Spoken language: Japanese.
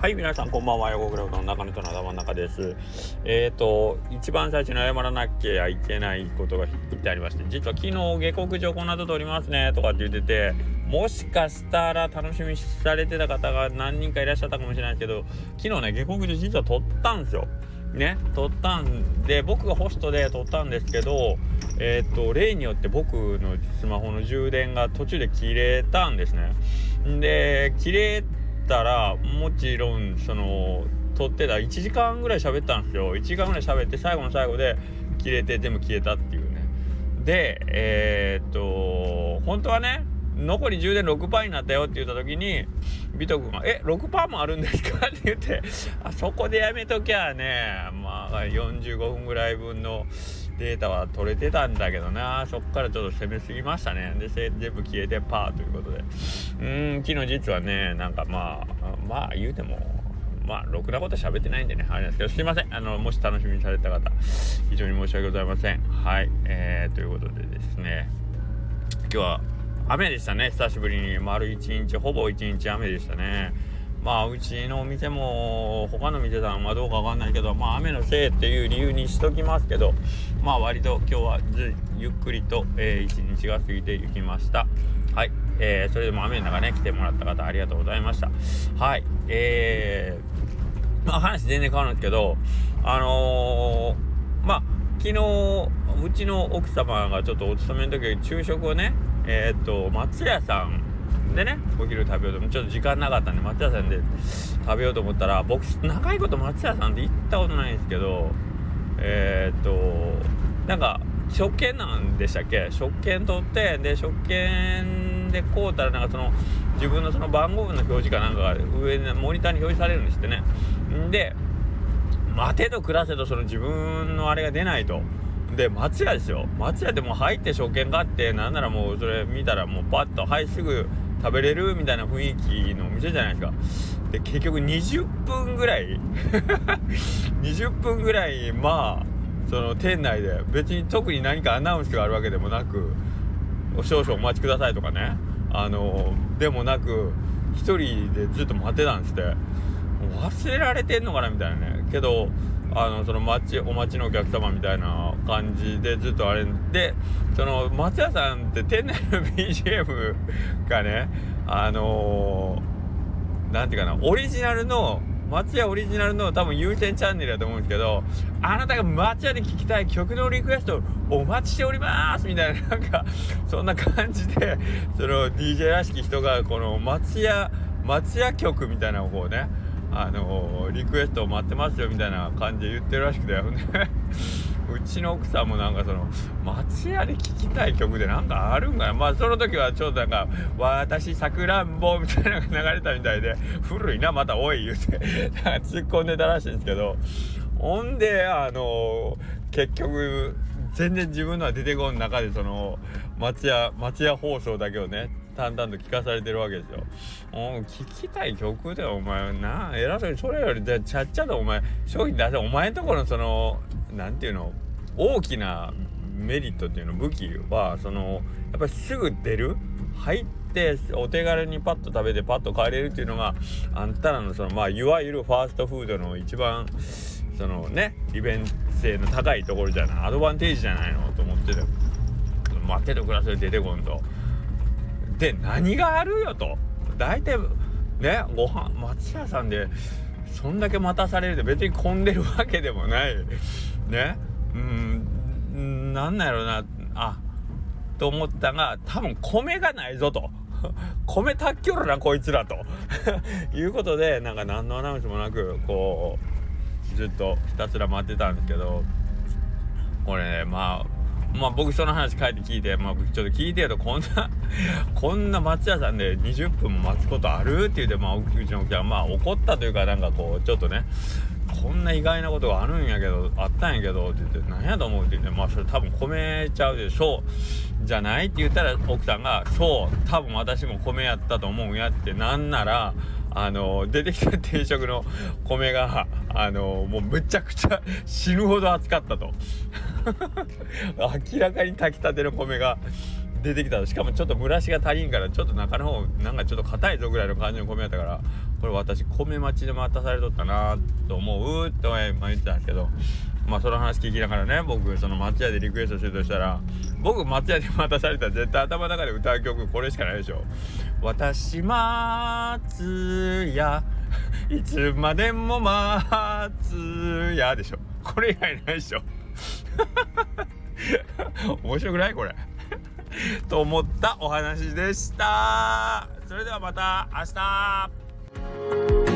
はい、皆さんこんばんは。横倉の中野との頭の中です。えっ、ー、と、一番最初に謝らなきゃいけないことが言ってありまして、実は昨日下克上この後撮りますねとかって言ってて、もしかしたら楽しみにされてた方が何人かいらっしゃったかもしれないけど、昨日ね、下克上実は撮ったんですよ。ね、撮ったんで、僕がホストで撮ったんですけど、えっ、ー、と、例によって僕のスマホの充電が途中で切れたんですね。で、切れたらもちろんその撮ってた1時間ぐらい喋ったんですよ。1時間ぐらい喋って最後の最後で切れて全部消えたっていうね。でえー、っと本当はね残り充電6%になったよって言った時にビト君が「え6%もあるんですか?」って言ってあそこでやめときゃね。まあ45分ぐらい分のデータは取れてたんだけどなそっからちょっと攻めすぎましたねで全部消えてパーということでうん昨日実はねなんかまあまあ言うてもまあ、ろくなこと喋ってないんでね、あれなんですけど、すいません。あの、もし楽しみにされた方、非常に申し訳ございません。はい。えー、ということでですね、今日は雨でしたね、久しぶりに。丸一日、ほぼ一日雨でしたね。まあうちのお店も他の店さんはどうかわかんないけどまあ雨のせいっていう理由にしときますけどまあ割と今日はゆっくりと、えー、一日が過ぎていきました。はい、えー、それでも雨の中ね来てもらった方ありがとうございました。はい。えー、まあ話全然変わるんですけどあのー、まあ昨日うちの奥様がちょっとお勤めの時昼食をねえっ、と松屋さんでねお昼食べようとちょっと時間なかったんで松屋さんで食べようと思ったら僕長いこと松屋さんで行ったことないんですけどえー、っとなんか食券なんでしたっけ？食券取ってで食券で買うたらなんかその自分のその番号の表示かなんかが上にモニターに表示されるんですってね。で待てと暮らせとその自分のあれが出ないと。で松屋ですよ松屋でも入って証券があってなんならもうそれ見たらもうパッとはいすぐ食べれるみたいな雰囲気のお店じゃないですか。で結局20分ぐらい 20分ぐらいまあその店内で別に特に何かアナウンスがあるわけでもなく少々お待ちくださいとかね。あのでもなく1人でずっと待ってたんですって。忘れられてんのかなみたいなね。けどあのその待ちお待ちのお客様みたいな感じでずっとあれでその松屋さんって店内の BGM がねあの何、ー、ていうかなオリジナルの松屋オリジナルの多分優先チャンネルだと思うんですけどあなたが松屋で聴きたい曲のリクエストお待ちしておりますみたいななんかそんな感じでその DJ らしき人がこの松屋松屋曲みたいなのをこうねあのー、リクエストを待ってますよみたいな感じで言ってるらしくて。うちの奥さんもなんかその松屋で聴きたい曲でなんかあるんかな。まあその時はちょっとなんか「私さくらんぼ」みたいなのが流れたみたいで「古いなまたおい」言うて。なんか突っ込んでたらしいんですけど。ほんであのー、結局全然自分のは出てこん中でその松屋松屋放送だけをね淡々と聞かされてるわけですよ。お聞きたい曲でお前。な偉そうにそれよりちゃっちゃとお前商品出せお前んとこのその何ていうの大きなメリットっていうの武器はそのやっぱりすぐ出る？入ってお手軽にパッと食べてパッと帰れるっていうのがあんたらのそのまあいわゆるファーストフードの一番そのね利便性の高いところじゃない？アドバンテージじゃないの？と思ってて待ってと暮らせる出てこんと。で何があるよと。大体ねご飯松屋さんでそんだけ待たされるで別に混んでるわけでもない。ね。うんなんなんやろな。あと思ったが多分米がないぞと。米たっきょるなこいつらと。いうことでなんか何のアナウンスもなくこうずっとひたすら待ってたんですけどこれねまあまあ僕その話帰って聞いて、まあちょっと聞いてよと、こんな こんな松屋さんで20分も待つことあるって言うて、まあうちのお客はまあ怒ったというかなんかこう、ちょっとね、こんな意外なことがあるんやけど、あったんやけど、って言って、何やと思うって言って、まあそれ多分米ちゃうでしょう。じゃないって言ったら奥さんが、そう、多分私も米やったと思うんやって、なんなら、あの出てきた定食の米があのもうむちゃくちゃ 死ぬほど熱かったと。明らかに炊きたての米が出てきたしかもちょっと蒸らしが足りんからちょっと中の方なんかちょっと硬いぞぐらいの感じの米やったからこれ私米待ちで待たされとったなと思うと言ってたんですけどまあその話聞きながらね僕その松屋でリクエストするとしたら僕松屋で待たされたら絶対頭の中で歌う曲これしかないでしょ。私待つ松屋 いつまでも待つやでしょ。これ以外ないでしょ。面白くないこれ。と思ったお話でした。それではまた明日。